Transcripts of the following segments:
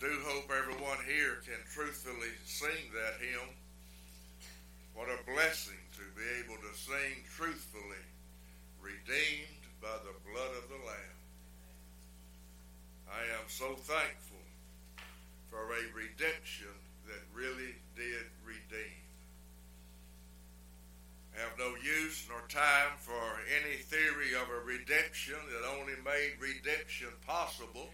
do hope everyone here can truthfully sing that hymn. What a blessing to be able to sing truthfully, redeemed by the blood of the Lamb. I am so thankful for a redemption that really did redeem. I have no use nor time for any theory of a redemption that only made redemption possible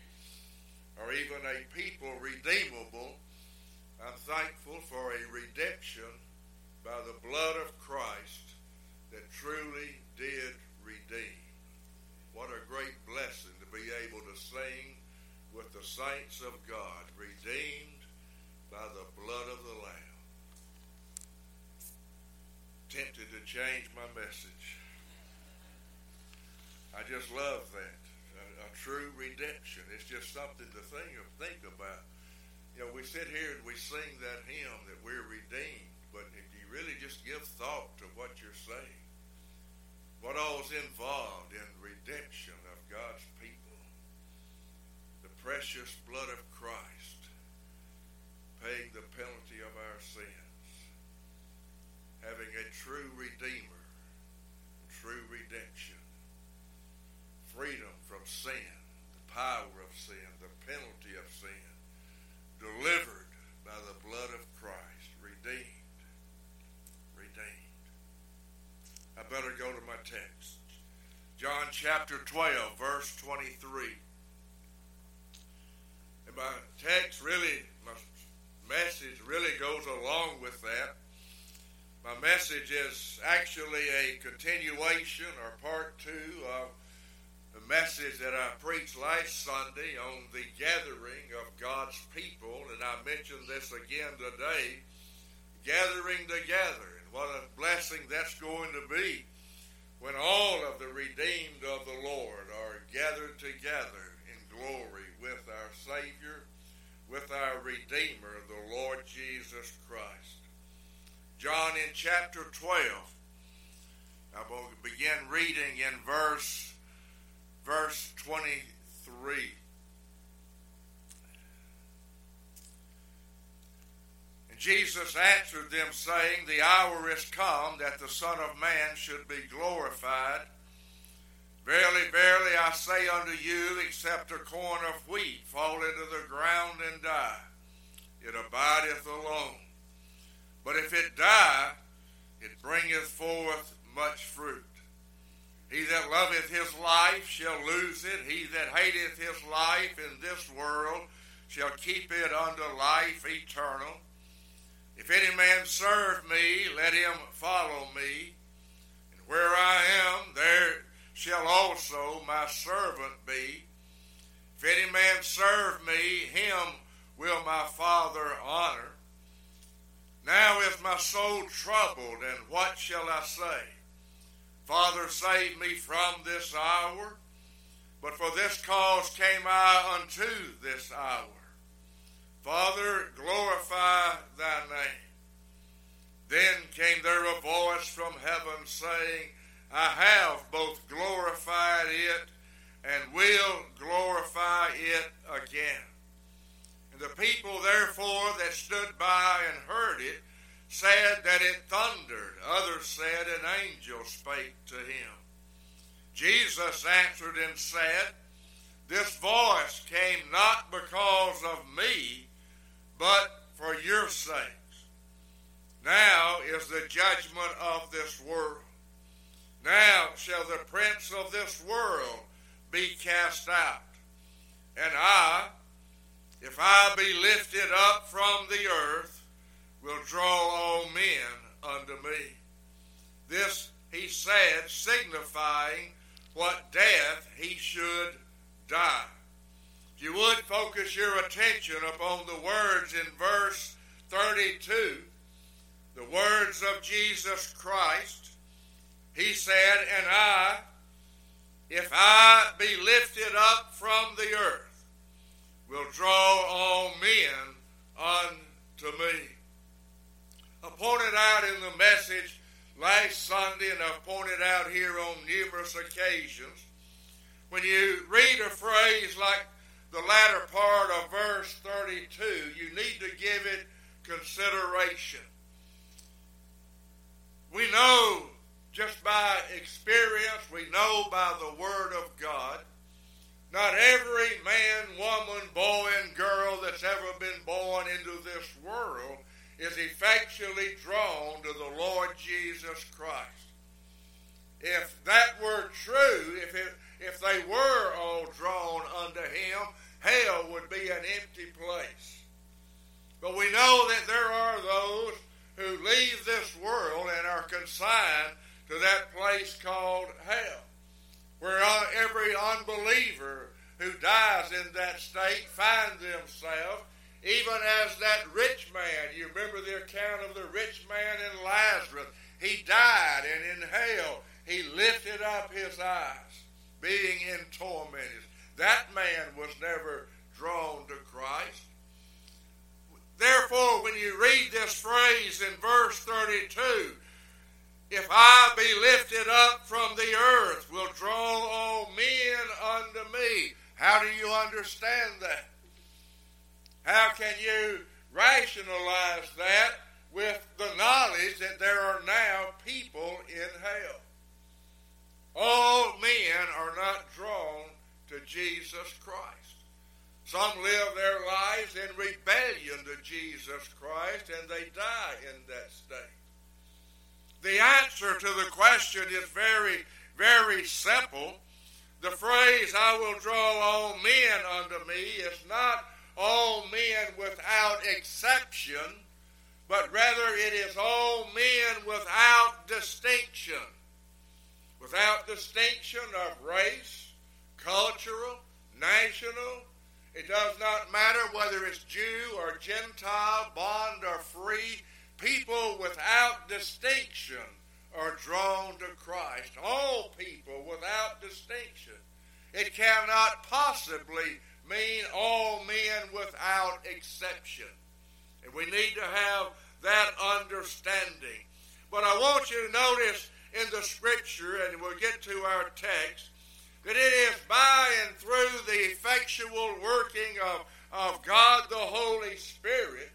or even a people redeemable. I'm thankful for a redemption by the blood of Christ that truly did redeem. What a great blessing to be able to sing with the saints of God, redeemed by the blood of the Lamb. Tempted to change my message. I just love that true redemption. It's just something to think of, think about. You know, we sit here and we sing that hymn that we're redeemed, but if you really just give thought to what you're saying, what all is involved in redemption of God's people, the precious blood of Christ paying the penalty of our sins, having a true redeemer, true redemption, freedom from sin power of sin, the penalty of sin, delivered by the blood of Christ, redeemed. Redeemed. I better go to my text. John chapter 12, verse 23. And my text really, my message really goes along with that. My message is actually a continuation or part two of the message that I preached last Sunday on the gathering of God's people, and I mentioned this again today gathering together, and what a blessing that's going to be when all of the redeemed of the Lord are gathered together in glory with our Savior, with our Redeemer, the Lord Jesus Christ. John in chapter 12, I will begin reading in verse verse 23. Jesus answered them, saying, The hour is come that the Son of Man should be glorified. Verily, verily, I say unto you, except a corn of wheat fall into the ground and die, it abideth alone. But if it die, it bringeth forth much fruit. He that loveth his life shall lose it. He that hateth his life in this world shall keep it unto life eternal. If any man serve me, let him follow me. And where I am, there shall also my servant be. If any man serve me, him will my Father honor. Now is my soul troubled, and what shall I say? Father, save me from this hour. But for this cause came I unto this hour. Father, glorify thy name. Then came there a voice from heaven saying, I have both glorified it and will glorify it again. And the people therefore that stood by and heard it said that it thundered. Others said an angel spake to him. Jesus answered and said, This voice came not because of me, but for your sakes. Now is the judgment of this world. Now shall the prince of this world be cast out. And I, if I be lifted up from the earth, will draw all men unto me. This he said, signifying what death he should die. If you would focus your attention upon the words in verse 32, the words of Jesus Christ, he said, And I, if I be lifted up from the earth, will draw all men unto me. I pointed out in the message last Sunday, and I've pointed out here on numerous occasions, when you read a phrase like the latter part of verse 32, you need to give it consideration. We know just by experience, we know by the Word of God, not every man, woman, boy, and girl that's ever been born into this world is effectually drawn to the Lord Jesus Christ. If that were true, if, it, if they were all drawn unto Him, hell would be an empty place. But we know that there are those who leave this world and are consigned to that place called hell, where every unbeliever who dies in that state finds themselves, even as that rich man. You remember the account of the rich man and Lazarus. He died, and in hell he lifted up his eyes, being in torment. That man was never drawn to Christ. Therefore, when you read this phrase in verse 32, if I be lifted up from the earth, will draw all men unto me. How do you understand that? How can you rationalize that with the knowledge that there are now people in hell? All men are not drawn to Jesus Christ. Some live their lives in rebellion to Jesus Christ and they die in that state. The answer to the question is very, very simple. The phrase, I will draw all men unto me, is not all men without exception, but rather it is all men without distinction. Without distinction of race, cultural, national, it does not matter whether it's Jew or Gentile, bond or free. People without distinction are drawn to Christ. All people without distinction. It cannot possibly mean all men without exception. And we need to have that understanding. But I want you to notice in the scripture, and we'll get to our text, that it is by and through the effectual working of, of God the Holy Spirit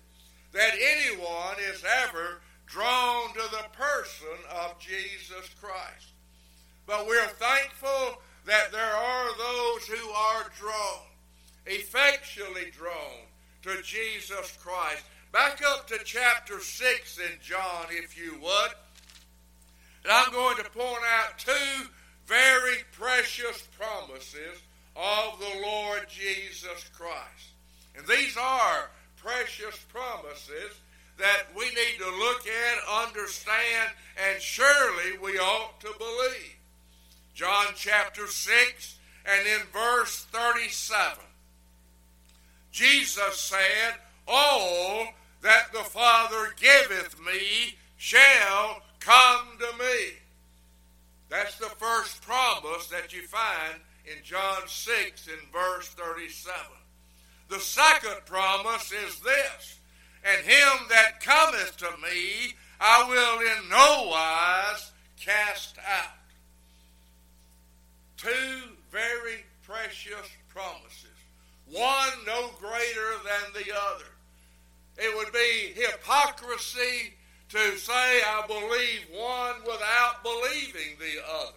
that anyone is ever drawn to the person of Jesus Christ. But we're thankful that there are those who are drawn, effectually drawn to Jesus Christ. Back up to chapter 6 in John, if you would. And I'm going to point out two very precious promises of the Lord Jesus Christ. And these are precious promises that we need to look at, understand, and surely we ought to believe. John chapter 6 and in verse 37. Jesus said, All that the Father giveth me shall come to me. That's the first promise that you find in John 6 in verse 37. The second promise is this And him that cometh to me, I will in no wise cast out. Two very precious promises. One no greater than the other. It would be hypocrisy to say I believe one without believing the other.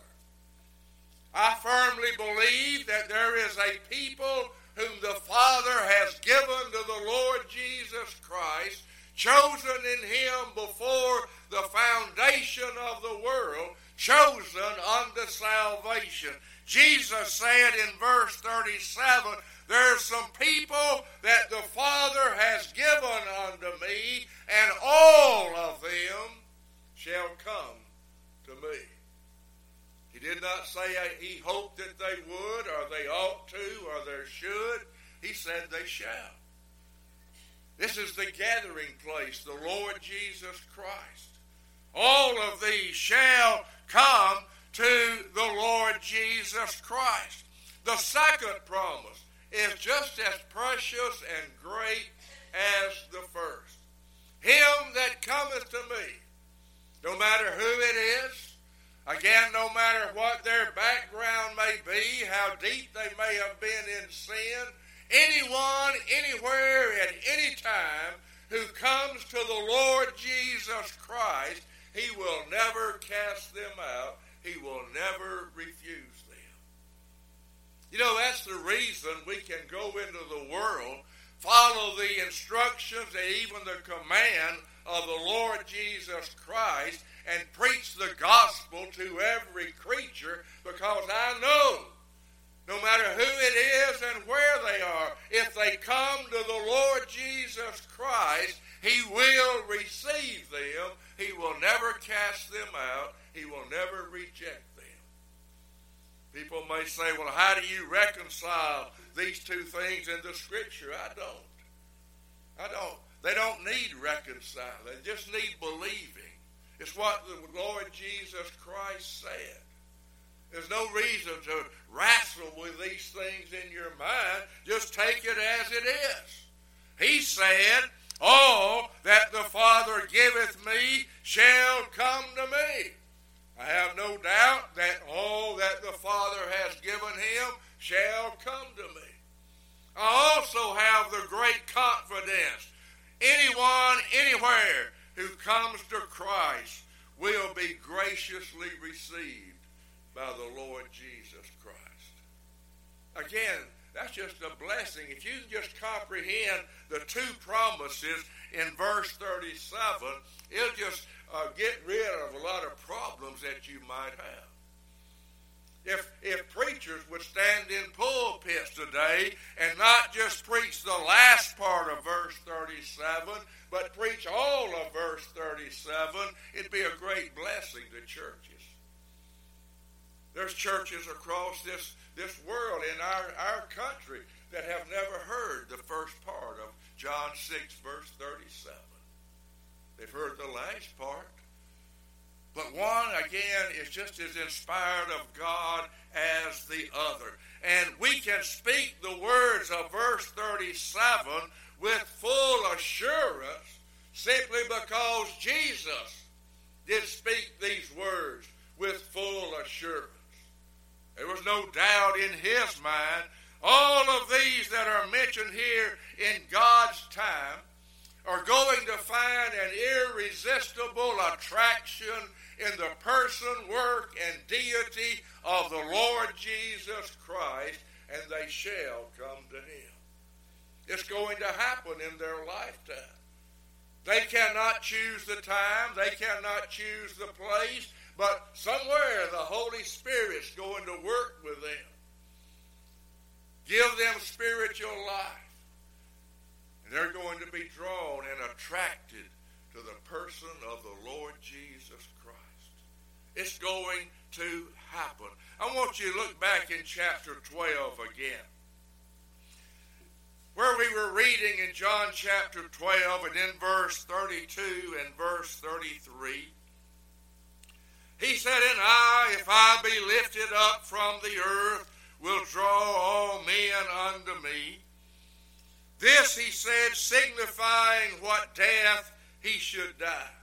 I firmly believe that there is a people whom the Father has given to the Lord Jesus Christ, chosen in Him before the foundation of the world, chosen unto salvation. Jesus said in verse 37 there's some people that the Father has given unto me, and all of them shall come to me. He did not say he hoped that they would, or they ought to, or they should. He said they shall. This is the gathering place, the Lord Jesus Christ. All of these shall come to the Lord Jesus Christ. The second promise is just as precious and great as the first. Him that cometh to me, no matter who it is, again, no matter what their background may be, how deep they may have been in sin, anyone, anywhere, at any time who comes to the Lord Jesus Christ, he will never cast them out. He will never refuse them. You know, that's the reason we can go into the world, follow the instructions and even the command of the Lord Jesus Christ, and preach the gospel to every creature because I know no matter who it is and where they are, if they come to the Lord Jesus Christ, He will receive them. He will never cast them out. He will never reject them. People may say, well, how do you reconcile these two things in the Scripture? I don't. I don't. They don't need reconciling. They just need believing. It's what the Lord Jesus Christ said. There's no reason to wrestle with these things in your mind. Just take it as it is. He said, All that the Father giveth me shall come to me. I have no doubt that all that the Father has given him shall come to me. I also have the great confidence. Anyone, anywhere who comes to Christ will be graciously received by the Lord Jesus Christ. Again, that's just a blessing. If you can just comprehend the two promises in verse 37, it'll just uh, get rid of a lot of problems that you might have. If, if preachers would stand in pulpits today and not just preach the last part of verse 37, but preach all of verse 37, it'd be a great blessing to churches. There's churches across this, this world in our, our country that have never heard the first part of John 6, verse 37. They've heard the last part. But one, again, is just as inspired of God as the other. And we can speak the words of verse 37 with full assurance simply because Jesus did speak these words with full assurance. There was no doubt in his mind. All of these that are mentioned here in God's time are going to find an irresistible attraction in the person, work, and deity of the Lord Jesus Christ, and they shall come to him. It's going to happen in their lifetime. They cannot choose the time, they cannot choose the place, but somewhere the Holy Spirit's going to work with them. Give them spiritual life. And they're going to be drawn and attracted to the person of the Lord Jesus. It's going to happen. I want you to look back in chapter 12 again. Where we were reading in John chapter 12 and in verse 32 and verse 33. He said, And I, if I be lifted up from the earth, will draw all men unto me. This he said, signifying what death he should die.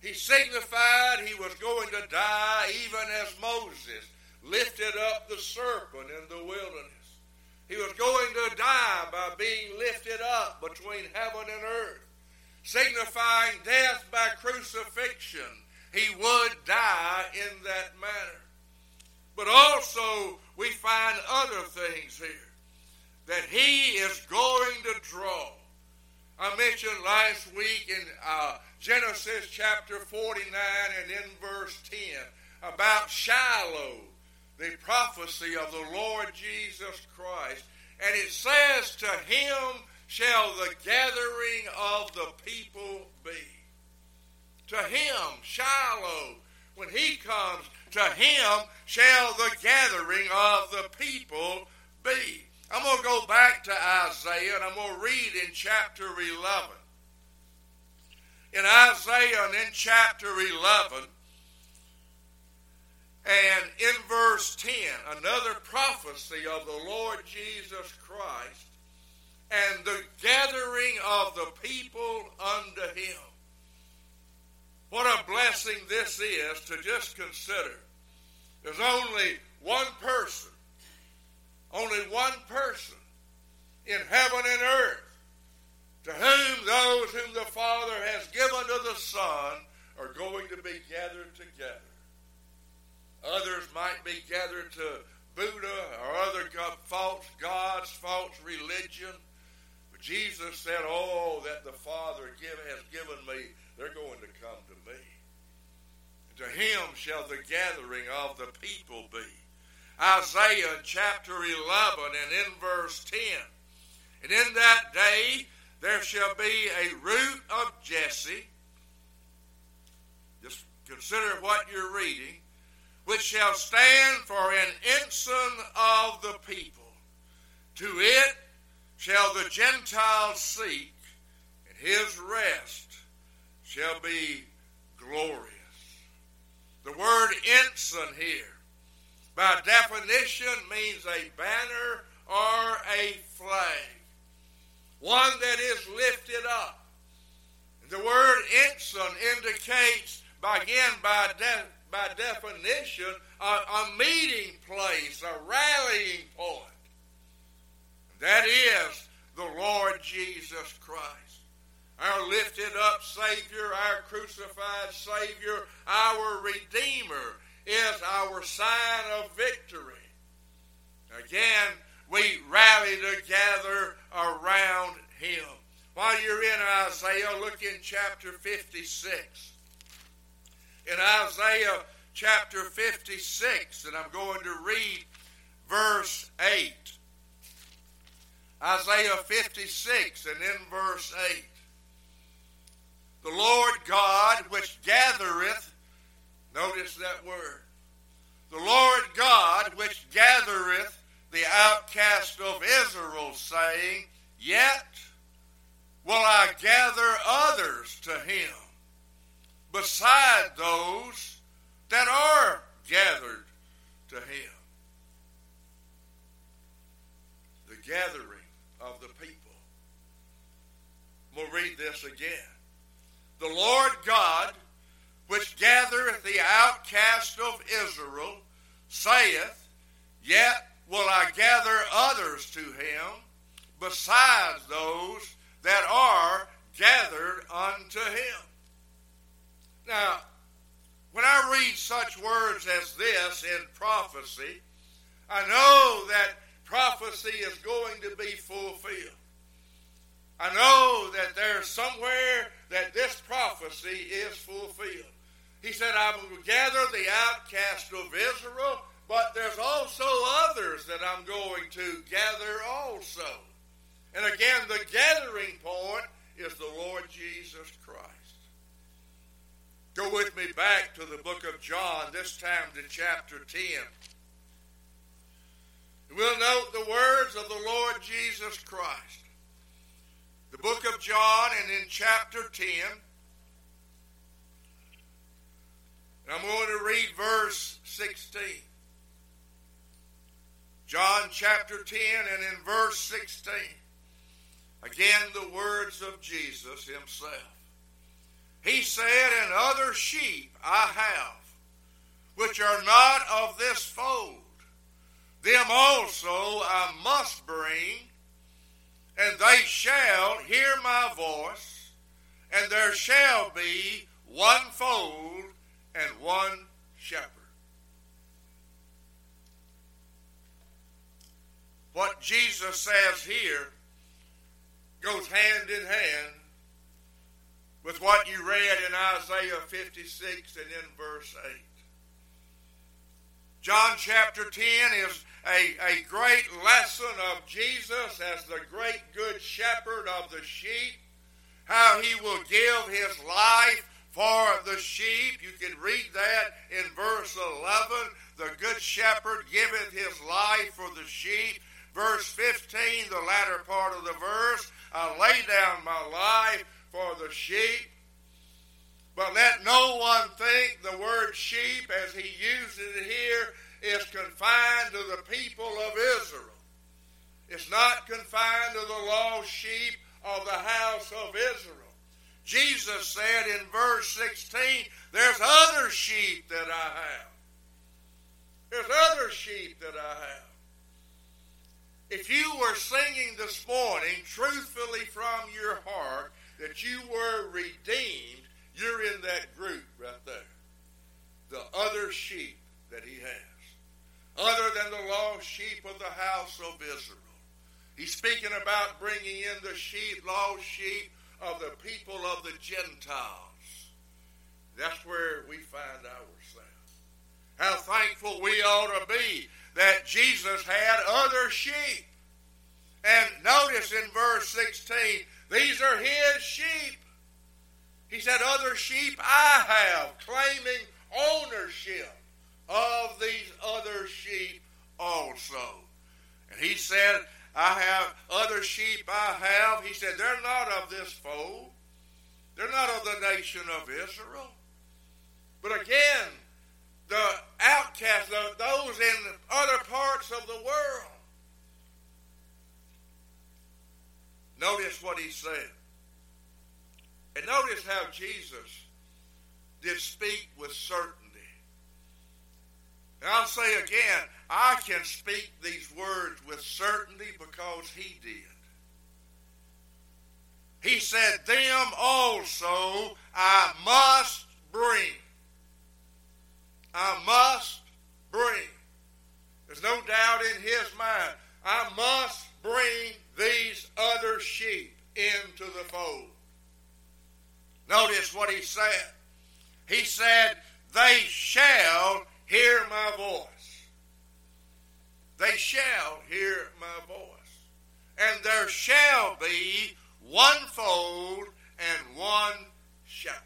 He signified he was going to die even as Moses lifted up the serpent in the wilderness. He was going to die by being lifted up between heaven and earth, signifying death by crucifixion he would die in that manner. But also, we find other things here that he is going to draw. I mentioned last week in uh, Genesis chapter 49 and in verse 10 about Shiloh, the prophecy of the Lord Jesus Christ. And it says, To him shall the gathering of the people be to him, Shiloh, when he comes, to him shall the gathering of the people be. I'm going to go back to Isaiah and I'm going to read in chapter 11. In Isaiah and in chapter 11 and in verse 10, another prophecy of the Lord Jesus Christ and the gathering of the people unto him. What a blessing this is to just consider. There's only one person, only one person in heaven and earth, to whom those whom the Father has given to the Son are going to be gathered together. Others might be gathered to Buddha or other false gods, false religion. But Jesus said, Oh, that the Father give, has given me, they're going to come to me. And to him shall the gathering of the people be. Isaiah chapter 11 and in verse 10. And in that day there shall be a root of Jesse. Just consider what you're reading. Which shall stand for an ensign of the people. To it shall the Gentiles seek, and his rest shall be glorious. The word ensign here, by definition, means a banner or a flag one that is lifted up. The word ensign indicates, again, by, de- by definition, a, a meeting place, a rallying point. That is the Lord Jesus Christ. Our lifted up Savior, our crucified Savior, our Redeemer is our sign of victory. Again, we rally together around him. While you're in Isaiah, look in chapter 56. In Isaiah chapter 56, and I'm going to read verse 8. Isaiah 56 and in verse 8. The Lord God which gathereth, notice that word. The Lord God which gathereth the outcast of Israel, saying, Yet will I gather others to him, beside those that are gathered to him. The gathering of the people. We'll read this again. The Lord God, which gathereth the outcast of Israel, saith, Yet will I gather others to him besides those that are gathered unto him. Now, when I read such words as this in prophecy, I know that prophecy is going to be fulfilled. I know that there's somewhere that this prophecy is fulfilled. He said, I will gather the outcast of Israel but there's also others that I'm going to gather also. And again, the gathering point is the Lord Jesus Christ. Go with me back to the book of John, this time to chapter 10. We'll note the words of the Lord Jesus Christ. The book of John, and in chapter 10, I'm going to read verse 16. John chapter 10 and in verse 16. Again, the words of Jesus himself. He said, And other sheep I have, which are not of this fold. Them also I must bring, and they shall hear my voice, and there shall be one fold and one shepherd. what Jesus says here goes hand in hand with what you read in Isaiah 56 and in verse 8. John chapter 10 is a, a great lesson of Jesus as the great good shepherd of the sheep, how he will give his life for the sheep. You can read that in verse 11. The good shepherd giveth his life for the sheep. Verse 15, the latter part of the verse, I lay down my life for the sheep. But let no one think the word sheep, as he uses it here, is confined to the people of Israel. It's not confined to the lost sheep of the house of Israel. Jesus said in verse 16, There's other sheep that I have. There's other sheep that I have. if you were singing this morning truthfully from your heart that you were redeemed, you're in that group right there. The other sheep that he has. Other than the lost sheep of the house of Israel. He's speaking about bringing in the sheep, lost sheep of the people of the Gentiles. That's where we find ourselves. How thankful we ought to be that Jesus had other sheep. And notice in verse 16, these are his sheep. He said, Other sheep I have, claiming ownership of these other sheep also. And he said, I have other sheep I have. He said, They're not of this fold. They're not of the nation of Israel. But again, the outcasts, those in other parts of the world. Notice what he said. And notice how Jesus did speak with certainty. And I'll say again, I can speak these words with certainty because he did. He said, Them also I must bring. I must bring. There's no doubt in his mind. I must bring these other sheep into the fold. Notice what he said. He said, They shall hear my voice. They shall hear my voice. And there shall be one fold and one shepherd.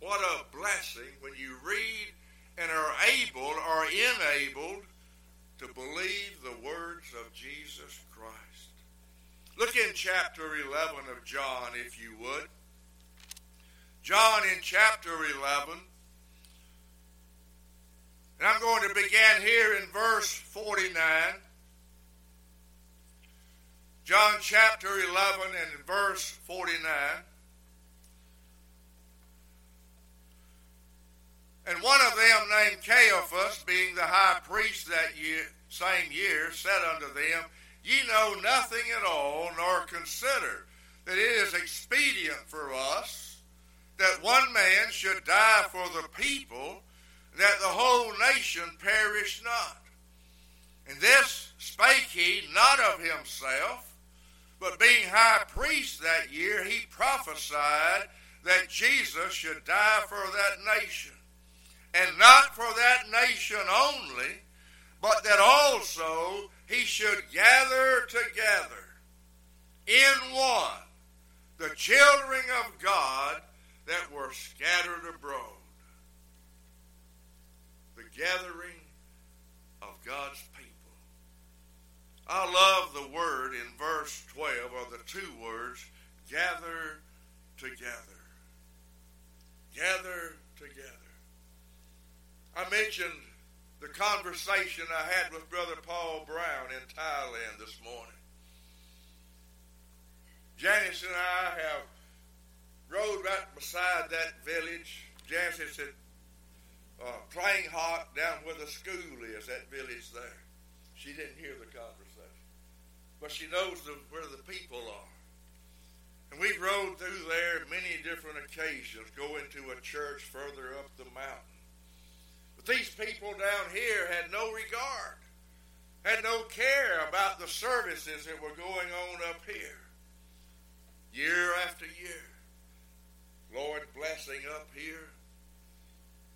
What a blessing when you read and are able or enabled to believe the words of Jesus Christ. Look in chapter 11 of John, if you would. John in chapter 11. And I'm going to begin here in verse 49. John chapter 11 and verse 49. And one of them, named Caiaphas, being the high priest that year, same year, said unto them, Ye know nothing at all, nor consider that it is expedient for us that one man should die for the people, that the whole nation perish not. And this spake he not of himself, but being high priest that year, he prophesied that Jesus should die for that nation and not for that nation only, but that also he should gather together in one the children of God that were scattered abroad. The gathering of God's people. I love the word in verse 12, or the two words, gather together. Gather together. I mentioned the conversation I had with Brother Paul Brown in Thailand this morning. Janice and I have rode right beside that village. Janice said, uh, playing hot down where the school is, that village there. She didn't hear the conversation. But she knows the, where the people are. And we rode through there many different occasions, going to a church further up the mountain. But these people down here had no regard, had no care about the services that were going on up here. Year after year. Lord blessing up here.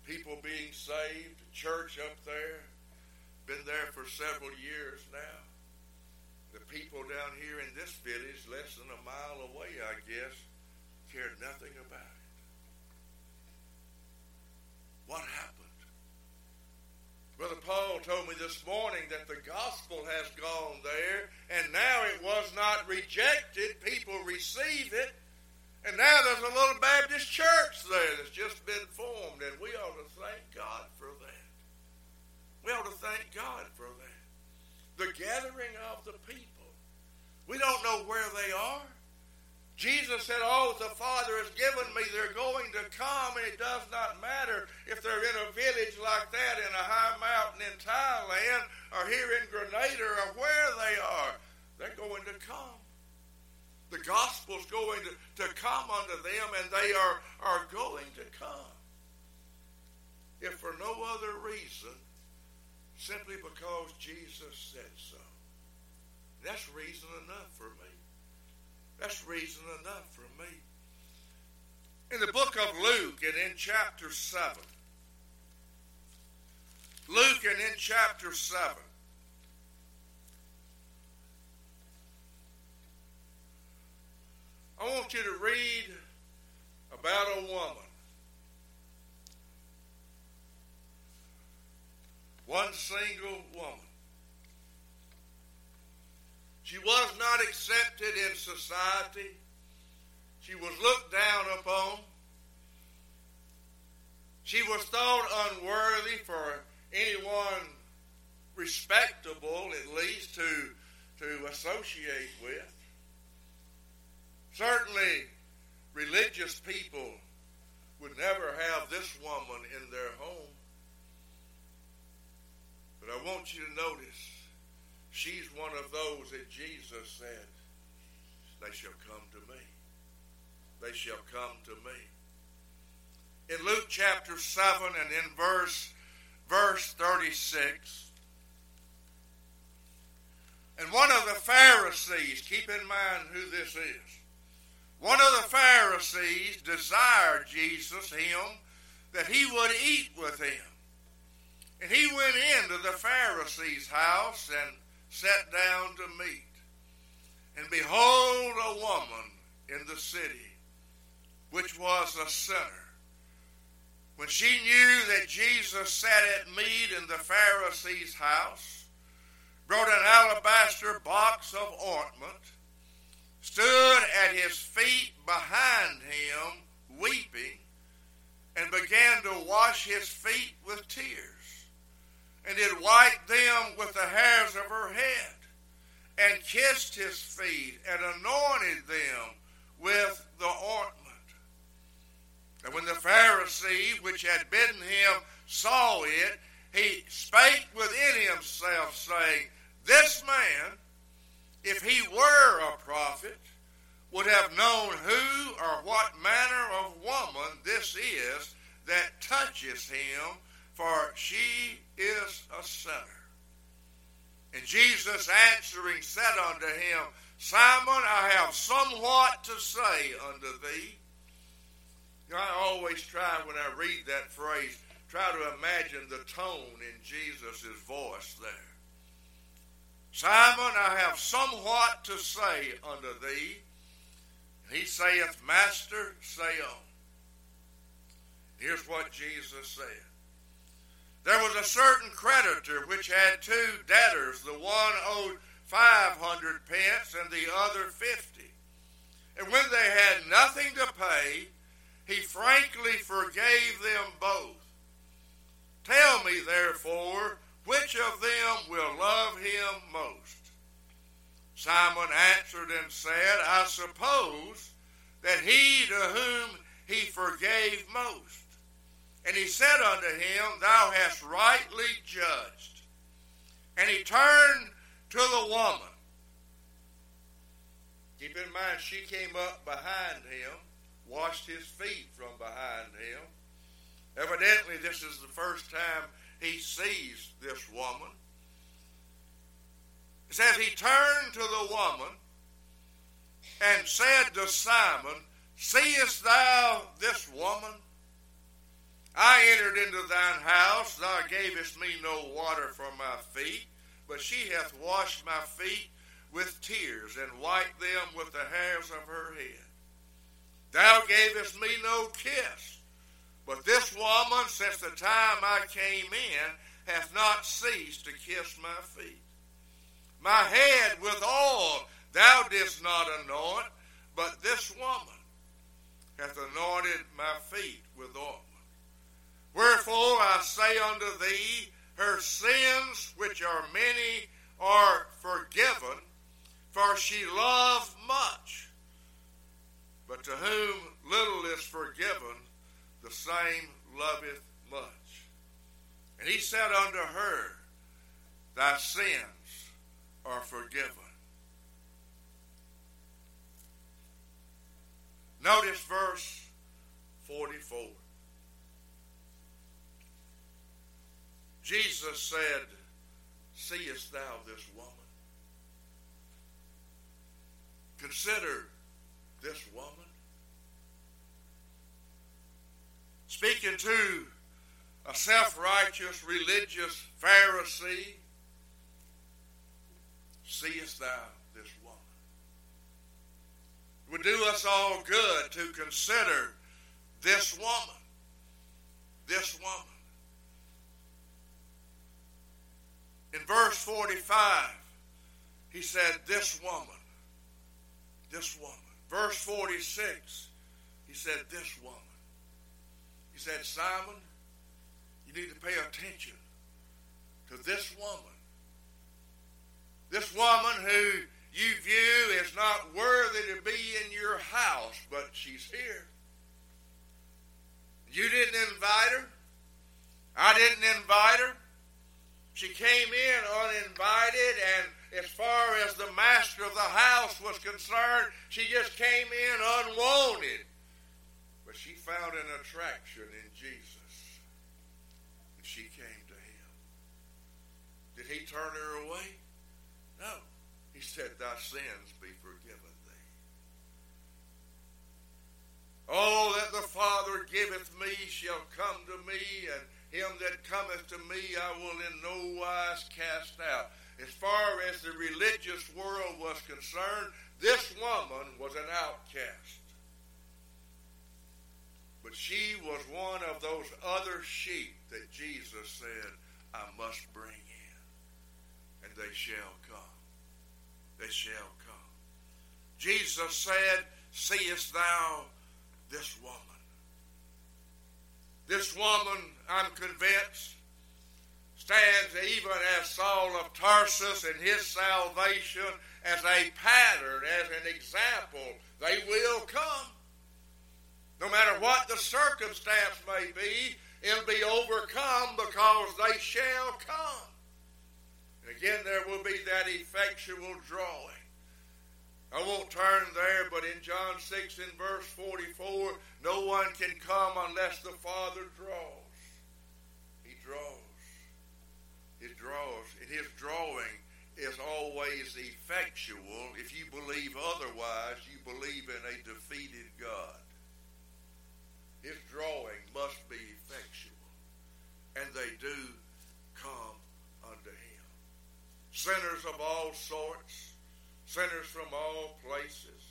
People being saved. Church up there. Been there for several years now. The people down here in this village, less than a mile away, I guess, cared nothing about it. What happened? Brother Paul told me this morning that the gospel has gone there, and now it was not rejected. People receive it. And now there's a little Baptist church there that's just been formed, and we ought to thank God for that. We ought to thank God for that. The gathering of the people. We don't know where they are. Jesus said, All the Father has given me, they're going to come, and it does not matter if they're in a village like that in a high mountain in Thailand or here in Grenada or where they are, they're going to come. The gospel's going to, to come unto them, and they are, are going to come. If for no other reason, simply because Jesus said so. That's reason enough for me. That's reason enough for me. In the book of Luke and in chapter 7, Luke and in chapter 7, I want you to read about a woman. One single woman. She was not accepted in society. She was looked down upon. She was thought unworthy for anyone respectable, at least, to, to associate with. Certainly, religious people would never have this woman in their home. But I want you to notice she's one of those that Jesus said, They shall come to me. They shall come to me. In Luke chapter 7 and in verse verse 36, and one of the Pharisees, keep in mind who this is, one of the Pharisees desired Jesus, him, that he would eat with him. And he went into the Pharisee's house and sat down to meat. And behold, a woman in the city, which was a sinner. When she knew that Jesus sat at meat in the Pharisee's house, brought an alabaster box of ointment, stood at his feet behind him, weeping, and began to wash his feet with tears, and did wipe them with the hairs of her head, and kissed his feet, and anointed them with the ointment. And when the Pharisee which had bidden him saw it, he spake within himself, saying, This man if he were a prophet, would have known who or what manner of woman this is that touches him, for she is a sinner. And Jesus answering said unto him, Simon, I have somewhat to say unto thee. You know, I always try when I read that phrase, try to imagine the tone in Jesus' voice there. Simon, I have somewhat to say unto thee. And He saith, Master, say on. Here's what Jesus said. There was a certain creditor which had two debtors. The one owed five hundred pence and the other fifty. And when they had nothing to pay, he frankly forgave them both. Tell me, therefore, which of them will love him most? Simon answered and said, I suppose that he to whom he forgave most. And he said unto him, Thou hast rightly judged. And he turned to the woman. Keep in mind, she came up behind him, washed his feet from behind him. Evidently, this is the first time he sees this woman. It says he turned to the woman and said to Simon, Seest thou this woman? I entered into thine house, thou gavest me no water for my feet, but she hath washed my feet with tears and wiped them with the hairs of her head. Thou gavest me no kiss but this woman, since the time I came in, hath not ceased to kiss my feet. My head with oil thou didst not anoint, but this woman hath anointed my feet with ointment. Wherefore I say unto thee, her sins, which are many, are forgiven, for she loved much. But to whom little is forgiven, the same loveth much. And he said unto her, thy sins are forgiven. Notice verse 44. Jesus said, Seest thou this woman? Consider this woman. Speaking to a self righteous religious Pharisee, seest thou this woman? It would do us all good to consider this woman. This woman. In verse 45, he said, This woman. This woman. Verse 46, he said, This woman. He said, Simon, you need to pay attention to this woman. This woman who you view is not worthy to be in your house, but she's here. You didn't invite her. I didn't invite her. She came in uninvited, and as far as the master of the house was concerned, she just came in unwanted. But she found an attraction in Jesus, and she came to him. Did he turn her away? No. He said, Thy sins be forgiven thee. All that the Father giveth me shall come to me, and him that cometh to me I will in no wise cast out. As far as the religious world was concerned, this woman was an outcast. But she was one of those other sheep that Jesus said, I must bring in, and they shall come. They shall come. Jesus said, Seest thou this woman? This woman, I'm convinced, stands even as Saul of Tarsus in his salvation as a pattern, as an example. They will come. No matter what the circumstance may be, it'll be overcome because they shall come. And again, there will be that effectual drawing. I won't turn there, but in John 6 in verse 44, no one can come unless the Father draws. He draws. He draws. And his drawing is always effectual. If you believe otherwise, you believe in a defeated God. His drawing must be effectual. And they do come unto him. Sinners of all sorts sinners from all places.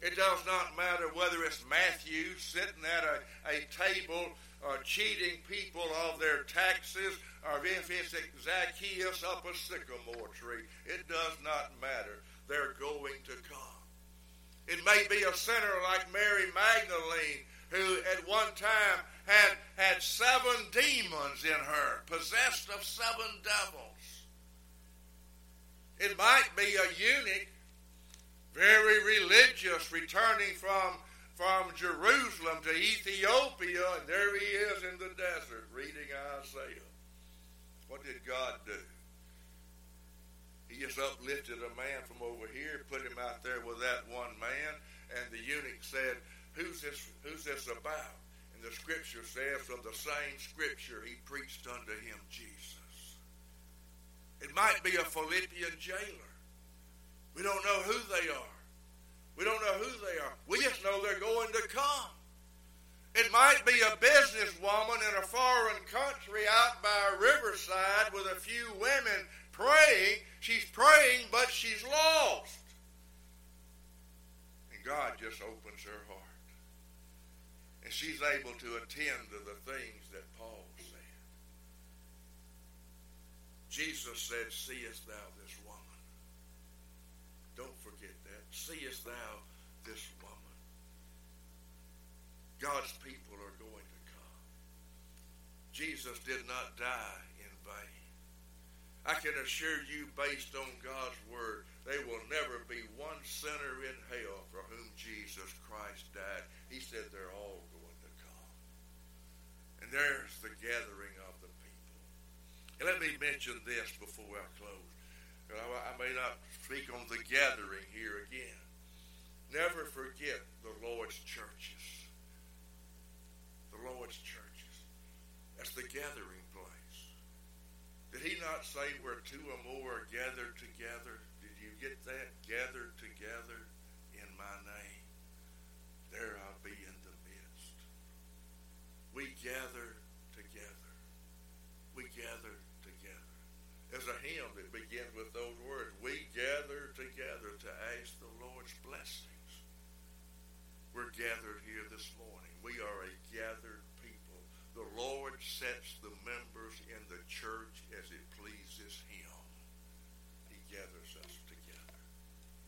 It does not matter whether it's Matthew sitting at a, a table uh, cheating people of their taxes or if it's Zacchaeus up a sycamore tree. It does not matter. They're going to come. It may be a sinner like Mary Magdalene who at one time had, had seven demons in her, possessed of seven devils. It might be a eunuch, very religious, returning from, from Jerusalem to Ethiopia, and there he is in the desert reading Isaiah. What did God do? He just uplifted a man from over here, put him out there with that one man, and the eunuch said, Who's this who's this about? And the scripture says, from the same scripture he preached unto him Jesus. It might be a Philippian jailer. We don't know who they are. We don't know who they are. We just know they're going to come. It might be a businesswoman in a foreign country out by a riverside with a few women praying. She's praying, but she's lost. And God just opens her heart. And she's able to attend to the things that Paul Jesus said, Seest thou this woman? Don't forget that. Seest thou this woman? God's people are going to come. Jesus did not die in vain. I can assure you, based on God's word, there will never be one sinner in hell for whom Jesus Christ died. He said they're all going to come. And there's the gathering of the And let me mention this before I close. I may not speak on the gathering here again. Never forget the Lord's churches. The Lord's churches. That's the gathering place. Did he not say where two or more are gathered together? Did you get that? Gathered together in my name. There I'll be in the midst. We gather together. We gather there's a hymn that begins with those words. We gather together to ask the Lord's blessings. We're gathered here this morning. We are a gathered people. The Lord sets the